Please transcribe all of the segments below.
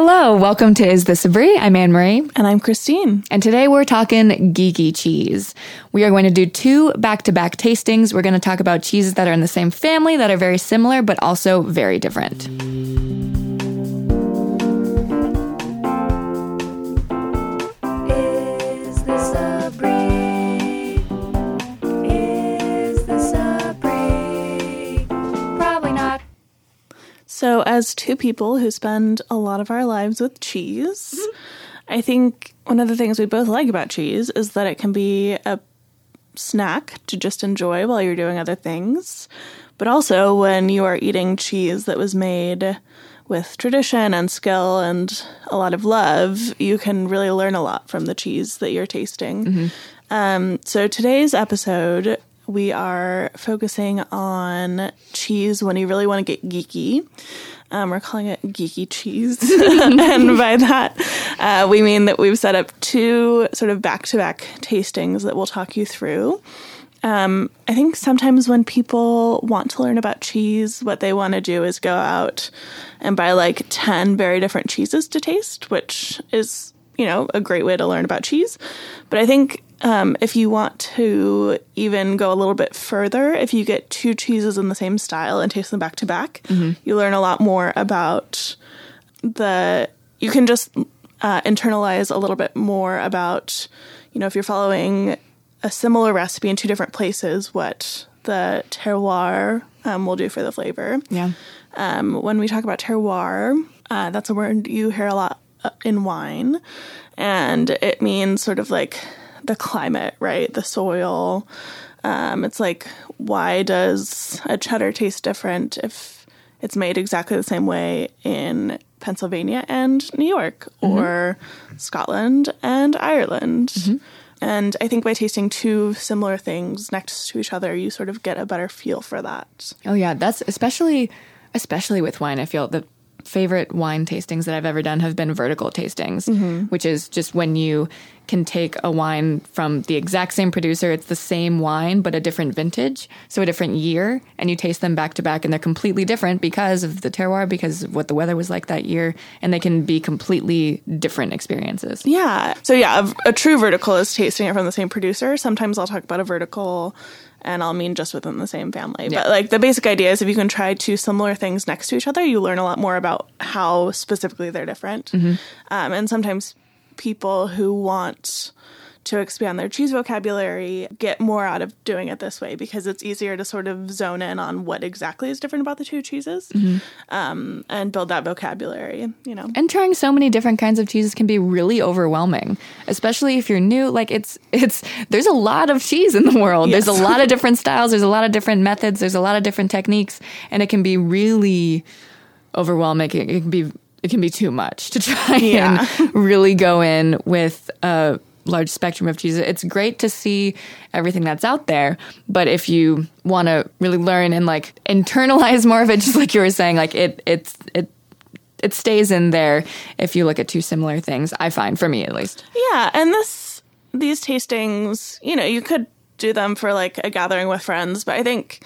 Hello, welcome to Is This a Brie? I'm Anne Marie. And I'm Christine. And today we're talking geeky cheese. We are going to do two back to back tastings. We're going to talk about cheeses that are in the same family, that are very similar, but also very different. So, as two people who spend a lot of our lives with cheese, I think one of the things we both like about cheese is that it can be a snack to just enjoy while you're doing other things. But also, when you are eating cheese that was made with tradition and skill and a lot of love, you can really learn a lot from the cheese that you're tasting. Um, so, today's episode, we are focusing on cheese when you really want to get geeky. Um, we're calling it geeky cheese. and by that, uh, we mean that we've set up two sort of back to back tastings that we'll talk you through. Um, I think sometimes when people want to learn about cheese, what they want to do is go out and buy like 10 very different cheeses to taste, which is, you know, a great way to learn about cheese. But I think um, if you want to even go a little bit further, if you get two cheeses in the same style and taste them back to back, you learn a lot more about the. You can just uh, internalize a little bit more about, you know, if you're following a similar recipe in two different places, what the terroir um, will do for the flavor. Yeah. Um, when we talk about terroir, uh, that's a word you hear a lot uh, in wine, and it means sort of like the climate, right? The soil. Um, it's like, why does a cheddar taste different if it's made exactly the same way in Pennsylvania and New York, or Scotland and Ireland? And I think by tasting two similar things next to each other, you sort of get a better feel for that. Oh yeah, that's especially especially with wine. I feel the favorite wine tastings that I've ever done have been vertical tastings, mm-hmm. which is just when you can take a wine from the exact same producer, it's the same wine but a different vintage, so a different year, and you taste them back to back and they're completely different because of the terroir, because of what the weather was like that year, and they can be completely different experiences. Yeah. So yeah, a, a true vertical is tasting it from the same producer. Sometimes I'll talk about a vertical and I'll mean just within the same family. Yeah. But like the basic idea is if you can try two similar things next to each other, you learn a lot more about how specifically they're different. Um, and sometimes people who want to expand their cheese vocabulary get more out of doing it this way because it's easier to sort of zone in on what exactly is different about the two cheeses um, and build that vocabulary, you know. And trying so many different kinds of cheeses can be really overwhelming, especially if you're new. Like it's it's there's a lot of cheese in the world. There's a lot of different styles, there's a lot of different methods, there's a lot of different techniques, and it can be really overwhelming. It, it can be it can be too much to try Yeah. and really go in with a large spectrum of cheeses. It's great to see everything that's out there, but if you want to really learn and like internalize more of it, just like you were saying, like it it's it it stays in there if you look at two similar things. I find for me at least. Yeah, and this these tastings, you know, you could do them for like a gathering with friends, but I think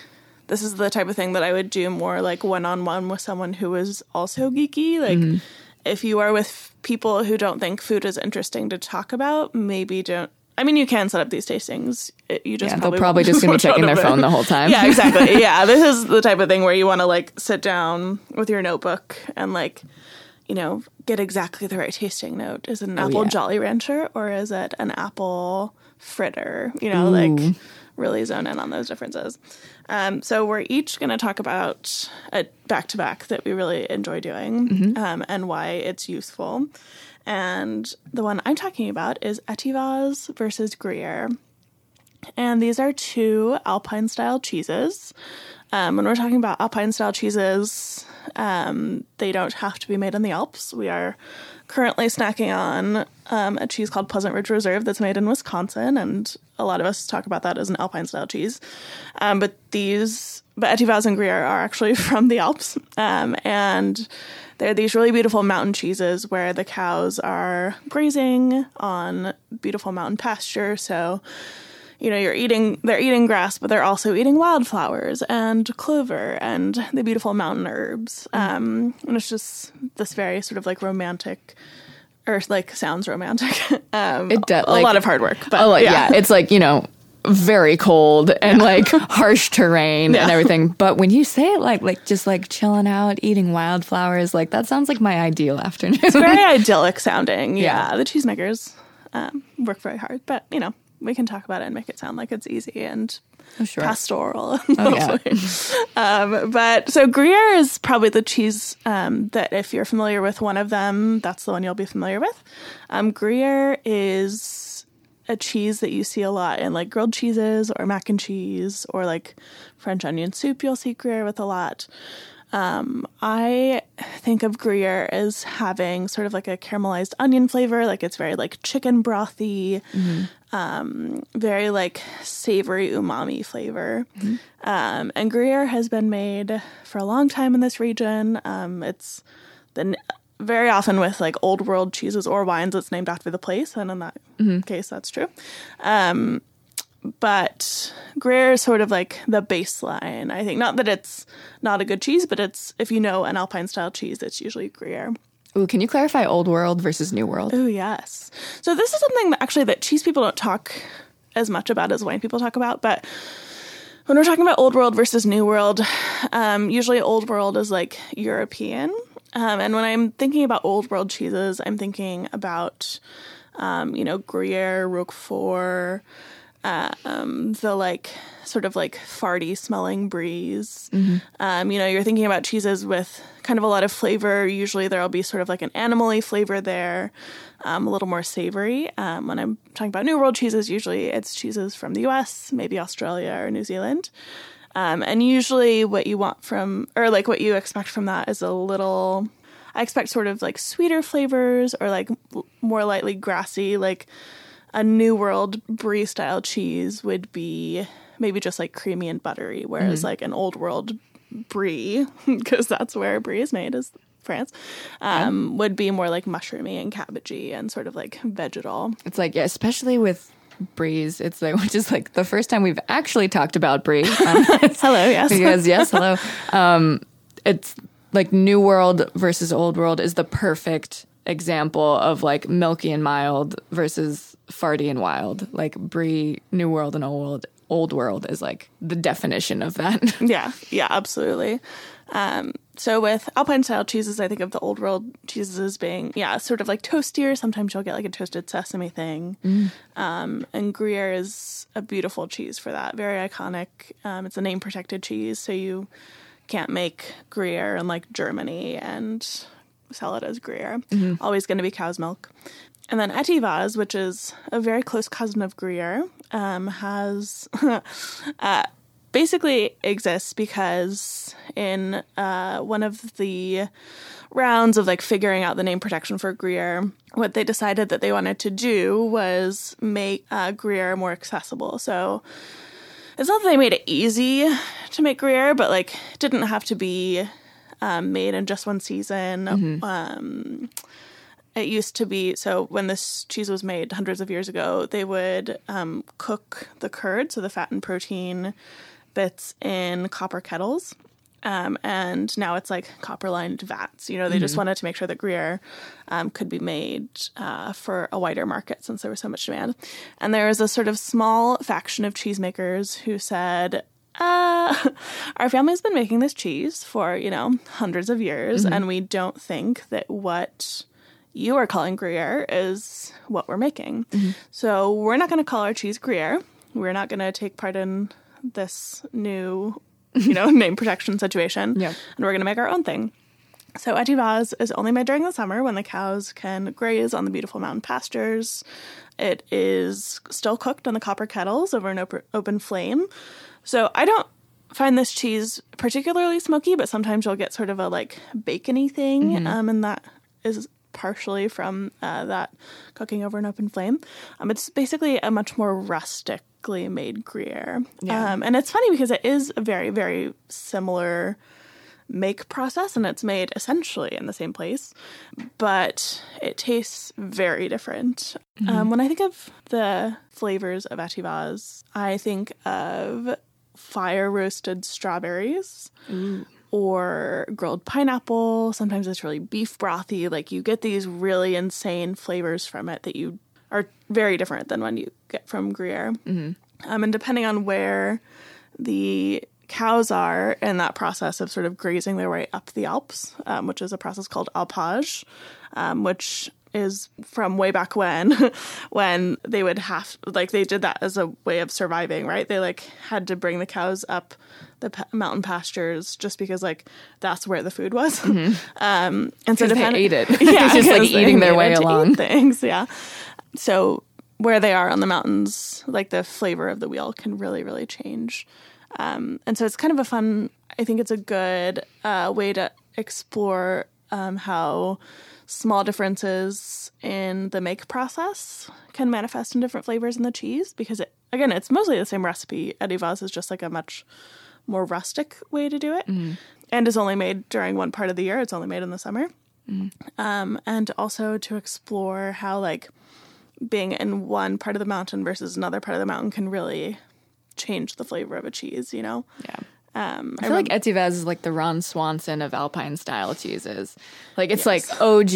this is the type of thing that I would do more like one on one with someone who is also geeky. Like mm-hmm. If you are with people who don't think food is interesting to talk about, maybe don't I mean, you can set up these tastings. It, you just Yeah, probably probably won't- just gonna be checking their phone the whole time. Yeah, exactly. yeah, this is the type of thing where you want to like sit down with your notebook and like, you know, get exactly the right tasting note. Is it an oh, apple yeah. Jolly Rancher or is it an apple fritter? You know, like really zone in on those differences. Um, so we're each going to talk about a back to back that we really enjoy doing um, and why it's useful. And the one I'm talking about is Etivaz versus Gruyere. And these are two Alpine style cheeses. Um, when we're talking about Alpine style cheeses, um, they don't have to be made in the Alps. We are currently snacking on um, a cheese called Pleasant Ridge Reserve that's made in Wisconsin, and a lot of us talk about that as an Alpine style cheese. Um, but these, but Etivaz and Gruyere are actually from the Alps, um, and they're these really beautiful mountain cheeses where the cows are grazing on beautiful mountain pasture. So you know, you're eating, they're eating grass, but they're also eating wildflowers and clover and the beautiful mountain herbs. Um, and it's just this very sort of like romantic, or like sounds romantic. um, It does, a lot of hard work, but Oh, yeah. yeah. It's like, you know, very cold and like harsh terrain and everything. But when you say it like like just like chilling out, eating wildflowers, like that sounds like my ideal afternoon. It's very idyllic sounding. Yeah, Yeah. the cheesemakers um, work very hard, but you know we can talk about it and make it sound like it's easy and Oh, sure. pastoral. Oh, yeah. um, but so Gruyere is probably the cheese um, that if you're familiar with one of them, that's the one you'll be familiar with. Um, Gruyere is a cheese that you see a lot in like grilled cheeses or mac and cheese or like French onion soup. You'll see Gruyere with a lot. Um, I think of Gruyere as having sort of like a caramelized onion flavor, like it's very like chicken brothy, um, very like savory umami flavor. Um, and Gruyere has been made for a long time in this region. Um, it's the very often with like old world cheeses or wines, it's named after the place, and in that case, that's true. But Gruyere is sort of like the baseline. I think not that it's not a good cheese, but it's if you know an Alpine style cheese, it's usually Gruyere. Ooh, can you clarify old world versus new world? Oh yes. So this is something that actually that cheese people don't talk as much about as wine people talk about, but when we're talking about old world versus new world, um, usually old world is like European. Um, and when I'm thinking about old world cheeses, I'm thinking about, um, you know, Gruyere, Roquefort, um, the like sort of like farty smelling bries. Um, you know, you're thinking about cheeses with kind of a lot of flavor. Usually there'll be sort of like an animally flavor there, um, a little more savory. Um, when I'm talking about New World cheeses, usually it's cheeses from the US, maybe Australia or New Zealand. Um, and usually what you want from, or like what you expect from that is a little, I expect sort of like sweeter flavors or like more lightly grassy, like a New World brie style cheese would be maybe just like creamy and buttery, whereas like an Old World brie, because that's where brie is made, is France, um, would be more like mushroomy and cabbagey and sort of like vegetal. It's like, yeah, especially with Bries, it's like, which is like the first time we've actually talked about Brie. Um, Hello, yes. because yes, hello. Um, it's like New World versus Old World is the perfect example of like milky and mild versus farty and wild. Like Brie, New World and Old World, Old World is like the definition of that. Yeah, yeah, absolutely. Um, so with Alpine style cheeses, I think of the old world cheeses as being, yeah, sort of like toastier. Sometimes you'll get like a toasted sesame thing. Um, and Gruyere is a beautiful cheese for that. Very iconic. Um, it's a name protected cheese, so you can't make Gruyere in like Germany and sell it as Gruyere. Always going to be cow's milk. And then Etivaz, which is a very close cousin of Gruyere, um, has uh, basically exists because in uh, one of the rounds of like figuring out the name protection for Gruyere, what they decided that they wanted to do was make uh, Gruyere more accessible. So it's not that they made it easy to make Gruyere, but like it didn't have to be um, made in just one season. Um, it used to be so when this cheese was made hundreds of years ago, they would um, cook the curd, so the fat and protein bits, in copper kettles. Um, and now it's like copper lined vats. You know, they just wanted to make sure that Gruyere um, could be made uh, for a wider market since there was so much demand. And there was a sort of small faction of cheesemakers who said, uh, our family's been making this cheese for, you know, hundreds of years, and we don't think that what you are calling Gruyere is what we're making. So we're not going to call our cheese Gruyere. We're not going to take part in this new, you know, name protection situation. Yeah. And we're going to make our own thing. So Etivaz is only made during the summer when the cows can graze on the beautiful mountain pastures. It is still cooked on the copper kettles over an op- open flame. So I don't find this cheese particularly smoky, but sometimes you'll get sort of a like bacony thing, um, and that is partially from uh, that cooking over an open flame. Um, it's basically a much more rustically made Gruyere, Yeah. um, and it's funny because it is a very very similar make process and it's made essentially in the same place, but it tastes very different. Um, when I think of the flavors of Etivaz, I think of fire roasted strawberries or grilled pineapple. Sometimes it's really beef brothy. Like you get these really insane flavors from it that you are very different than when you get from Gruyere. Um, and depending on where the cows are in that process of sort of grazing their way up the Alps, um, which is a process called alpage, um, which is from way back when, when they would have like they did that as a way of surviving, right? They like had to bring the cows up the pa- mountain pastures just because like that's where the food was. Um, and so Because they ate it. yeah, just, like, eating their way along. Things, yeah. So where they are on the mountains, like the flavor of the wheel can really, really change. Um, and so it's kind of a fun. I think it's a good uh, way to explore um, how small differences in the make process can manifest in different flavors in the cheese. Because it, again, it's mostly the same recipe. Etivaz is just like a much more rustic way to do it, and is only made during one part of the year. It's only made in the summer um, and also to explore how like being in one part of the mountain versus another part of the mountain can really change the flavor of a cheese. You know, Yeah. Um, I feel like Etivaz is like the Ron Swanson of Alpine style cheeses. Like it's like OG.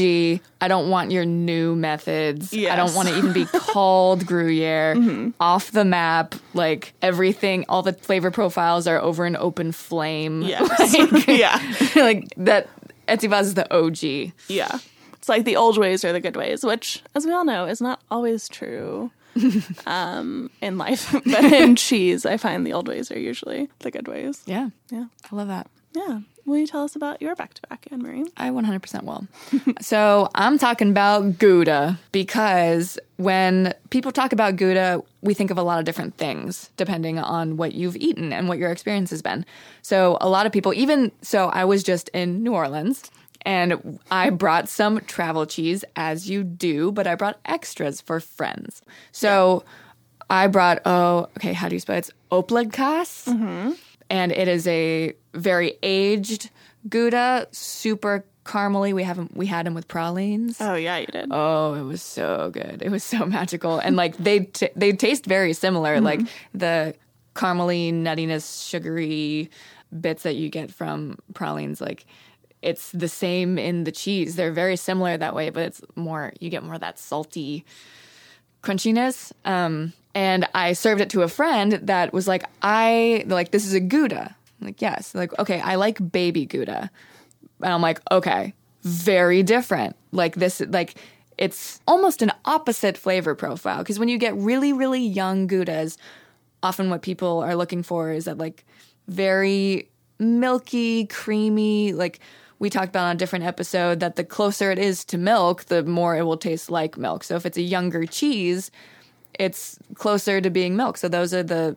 I don't want your new methods. I don't want to even be called Gruyere. Off the map. Like everything, all the flavor profiles are over an open flame. yes, yeah, like that. Etivaz is the OG. yeah. It's like the old ways are the good ways, which, as we all know, is not always true. um, in life, but in cheese, I find the old ways are usually the good ways. Yeah, Yeah, I love that. yeah. Will you tell us about your back to back, Anne Marie? I 100% will. so I'm talking about Gouda because when people talk about Gouda, we think of a lot of different things depending on what you've eaten and what your experience has been. So a lot of people, even so, I was just in New Orleans and I brought some travel cheese, as you do, but I brought extras for friends. So I brought, oh, okay, how do you spell it? It's Oplegkaas mm-hmm. and it is a very aged Gouda, super caramely. We haven't we had them with pralines. Oh yeah, you did. Oh, it was so good. It was so magical, and like they t- they taste very similar. Mm-hmm. Like the caramely nuttiness, sugary bits that you get from pralines, like. It's the same in the cheese. They're very similar that way, but it's more you get more of that salty crunchiness. Um, and I served it to a friend that was like, I like this is a Gouda. I'm like, yes. Like, okay, I like baby Gouda. And I'm like, okay, very different. Like this, like it's almost an opposite flavor profile. Because when you get really, really young Goudas, often what people are looking for is that like very milky, creamy, like we talked about on a different episode that the closer it is to milk, the more it will taste like milk. So if it's a younger cheese, it's closer to being milk. So those are the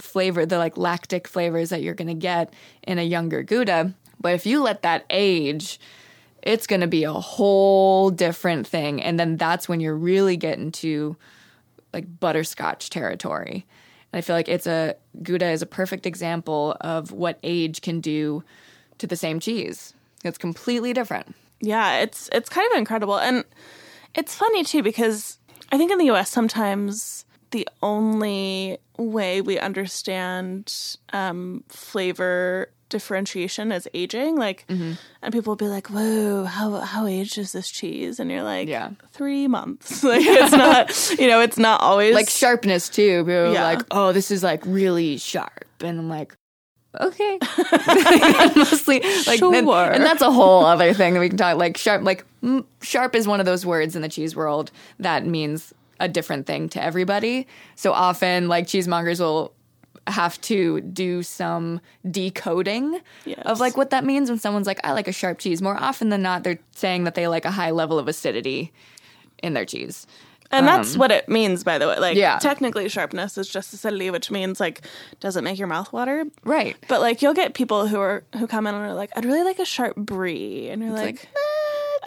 flavor, the like lactic flavors that you're going to get in a younger Gouda. But if you let that age, it's going to be a whole different thing. And then that's when you're really getting to like butterscotch territory. And I feel like it's a Gouda is a perfect example of what age can do to the same cheese. It's completely different. Yeah, it's it's kind of incredible, and it's funny too because I think in the U.S. sometimes the only way we understand um, flavor differentiation is aging. Like, Mm-hmm. and people will be like, "Whoa, how how aged is this cheese?" And you're like, Yeah. three months." like, it's not, you know, it's not always Like sharpness too. People Yeah. like, oh, this is like really sharp. And I'm like, okay. Mostly like and, Sure. and that's a whole other thing that we can talk like sharp like mm, sharp is one of those words in the cheese world that means a different thing to everybody. So often like cheesemongers will have to do some decoding Yes. of like what that means when someone's like I like a sharp cheese. More often than not they're saying that they like a high level of acidity in their cheese. And that's what it means, by the way. Like, Um, Yeah. technically, sharpness is just acidity, which means like, does it make your mouth water? Right. But like, you'll get people who are who come in and are like, "I'd really like a sharp brie," and you're like, like,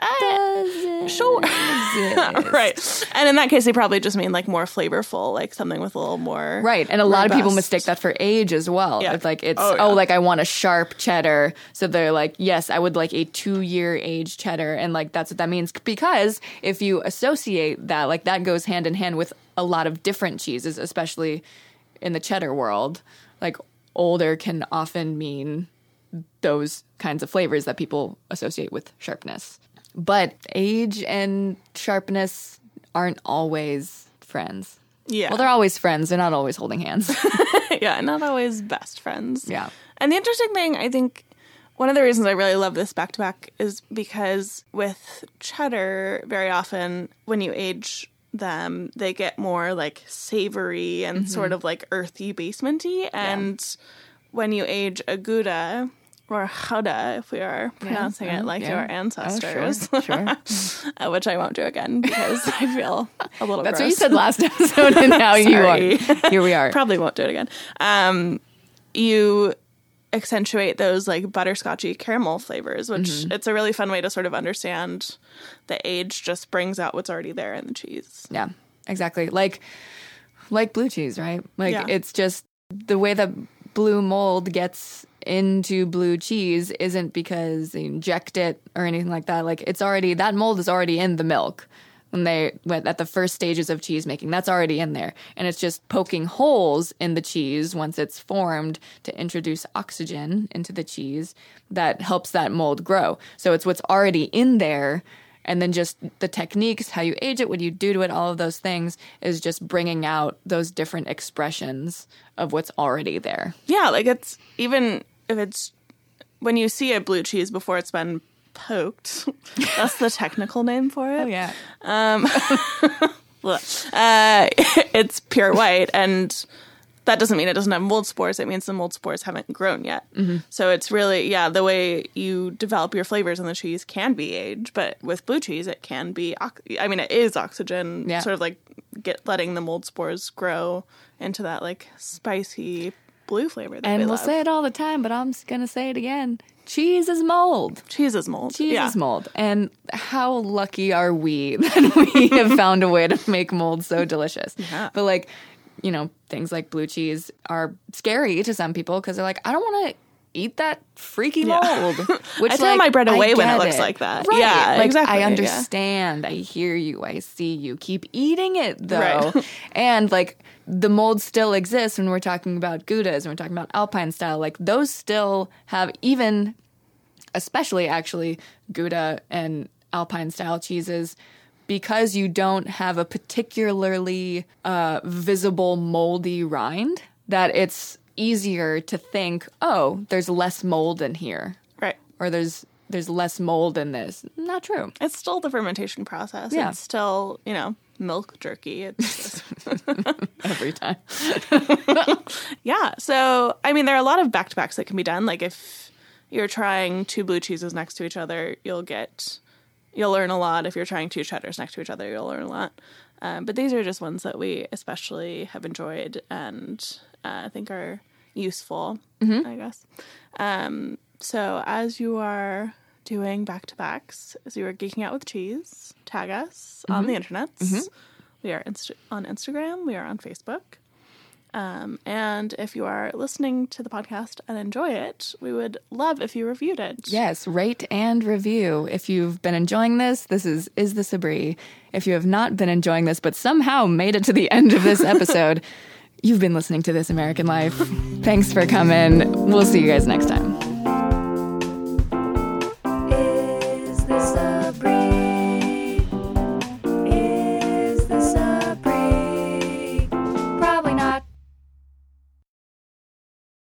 I, Sure. right. And in that case, they probably just mean like more flavorful, like something with a little more. Right, and a lot of people mistake that for age as well. Yeah. It's like it's Oh, oh, like I want a sharp cheddar, so they're like, yes, I would like a two year age cheddar, and like that's what that means because if you associate that, like that goes hand in hand with a lot of different cheeses, especially in the cheddar world. Like older can often mean those kinds of flavors that people associate with sharpness. But age and sharpness aren't always friends. Yeah. Well, they're always friends. They're not always holding hands. yeah, not always best friends. Yeah. And the interesting thing, I think, one of the reasons I really love this back to back is because with cheddar, very often when you age them, they get more like savory and Mm-hmm. sort of like earthy basementy. And when you age a Gouda or Gouda, if we are pronouncing it like yeah. your Oh, ancestors, sure, sure. uh, which I won't do again because I feel a little That's what gross. you said last episode, and now you are. Here we are. Probably won't do it again. Um, you accentuate those like butterscotchy caramel flavors, which Mm-hmm. it's a really fun way to sort of understand the age just brings out what's already there in the cheese. Yeah, exactly. Like like blue cheese, right? Like Yeah. it's just the way that blue mold gets into blue cheese isn't because they inject it or anything like that. Like it's already that mold is already in the milk when they went at the first stages of cheese making. That's already in there. And it's just poking holes in the cheese once it's formed to introduce oxygen into the cheese that helps that mold grow. So it's what's already in there and then just the techniques how you age it what you do to it all of those things is just bringing out those different expressions of what's already there Yeah, like it's even if it's when you see a blue cheese before it's been poked. that's the technical name for it. Oh yeah uh, it's pure white, and that doesn't mean it doesn't have mold spores. It means the mold spores haven't grown yet. Mm-hmm. So it's really yeah, the way you develop your flavors in the cheese can be age, but with blue cheese it can be. I mean, it is oxygen, Yeah. sort of like get letting the mold spores grow into that like spicy blue flavor. And we we'll love. say it all the time but i'm just gonna say it again cheese is mold cheese is mold. cheese yeah. is mold and how lucky are we that we have found a way to make mold so delicious Yeah. but like you know things like blue cheese are scary to some people because they're like i don't want to eat that freaky mold. Which I throw like, my bread away when it looks like that. right. Yeah, like, exactly, i yeah. understand. I hear you. I see you. Keep eating it though. Right. and like the mold still exists when we're talking about goudas and we're talking about alpine style. Like those still have even especially actually Gouda and Alpine style cheeses, because you don't have a particularly uh, visible moldy rind, that it's easier to think, oh, there's less mold in here, Right. or there's there's less mold in this. Not true. It's still the fermentation process. Yeah. It's still, you know, milk jerky. It's Every time. Yeah. So, I mean, there are a lot of back to backs that can be done. Like, if you're trying two blue cheeses next to each other, you'll get, you'll learn a lot. If you're trying two cheddars next to each other, you'll learn a lot. Um, but these are just ones that we especially have enjoyed and uh, think are useful, I guess. Um, so, as you are doing back to backs, as you are geeking out with cheese, tag us on the internet. We are inst- on Instagram, we are on Facebook. Um, and if you are listening to the podcast and enjoy it, we would love if you reviewed it. Yes, rate and review. If you've been enjoying this, this is Is This a Brie. If you have not been enjoying this, but somehow made it to the end of this episode, you've been listening to This American Life. Thanks for coming. We'll see you guys next time.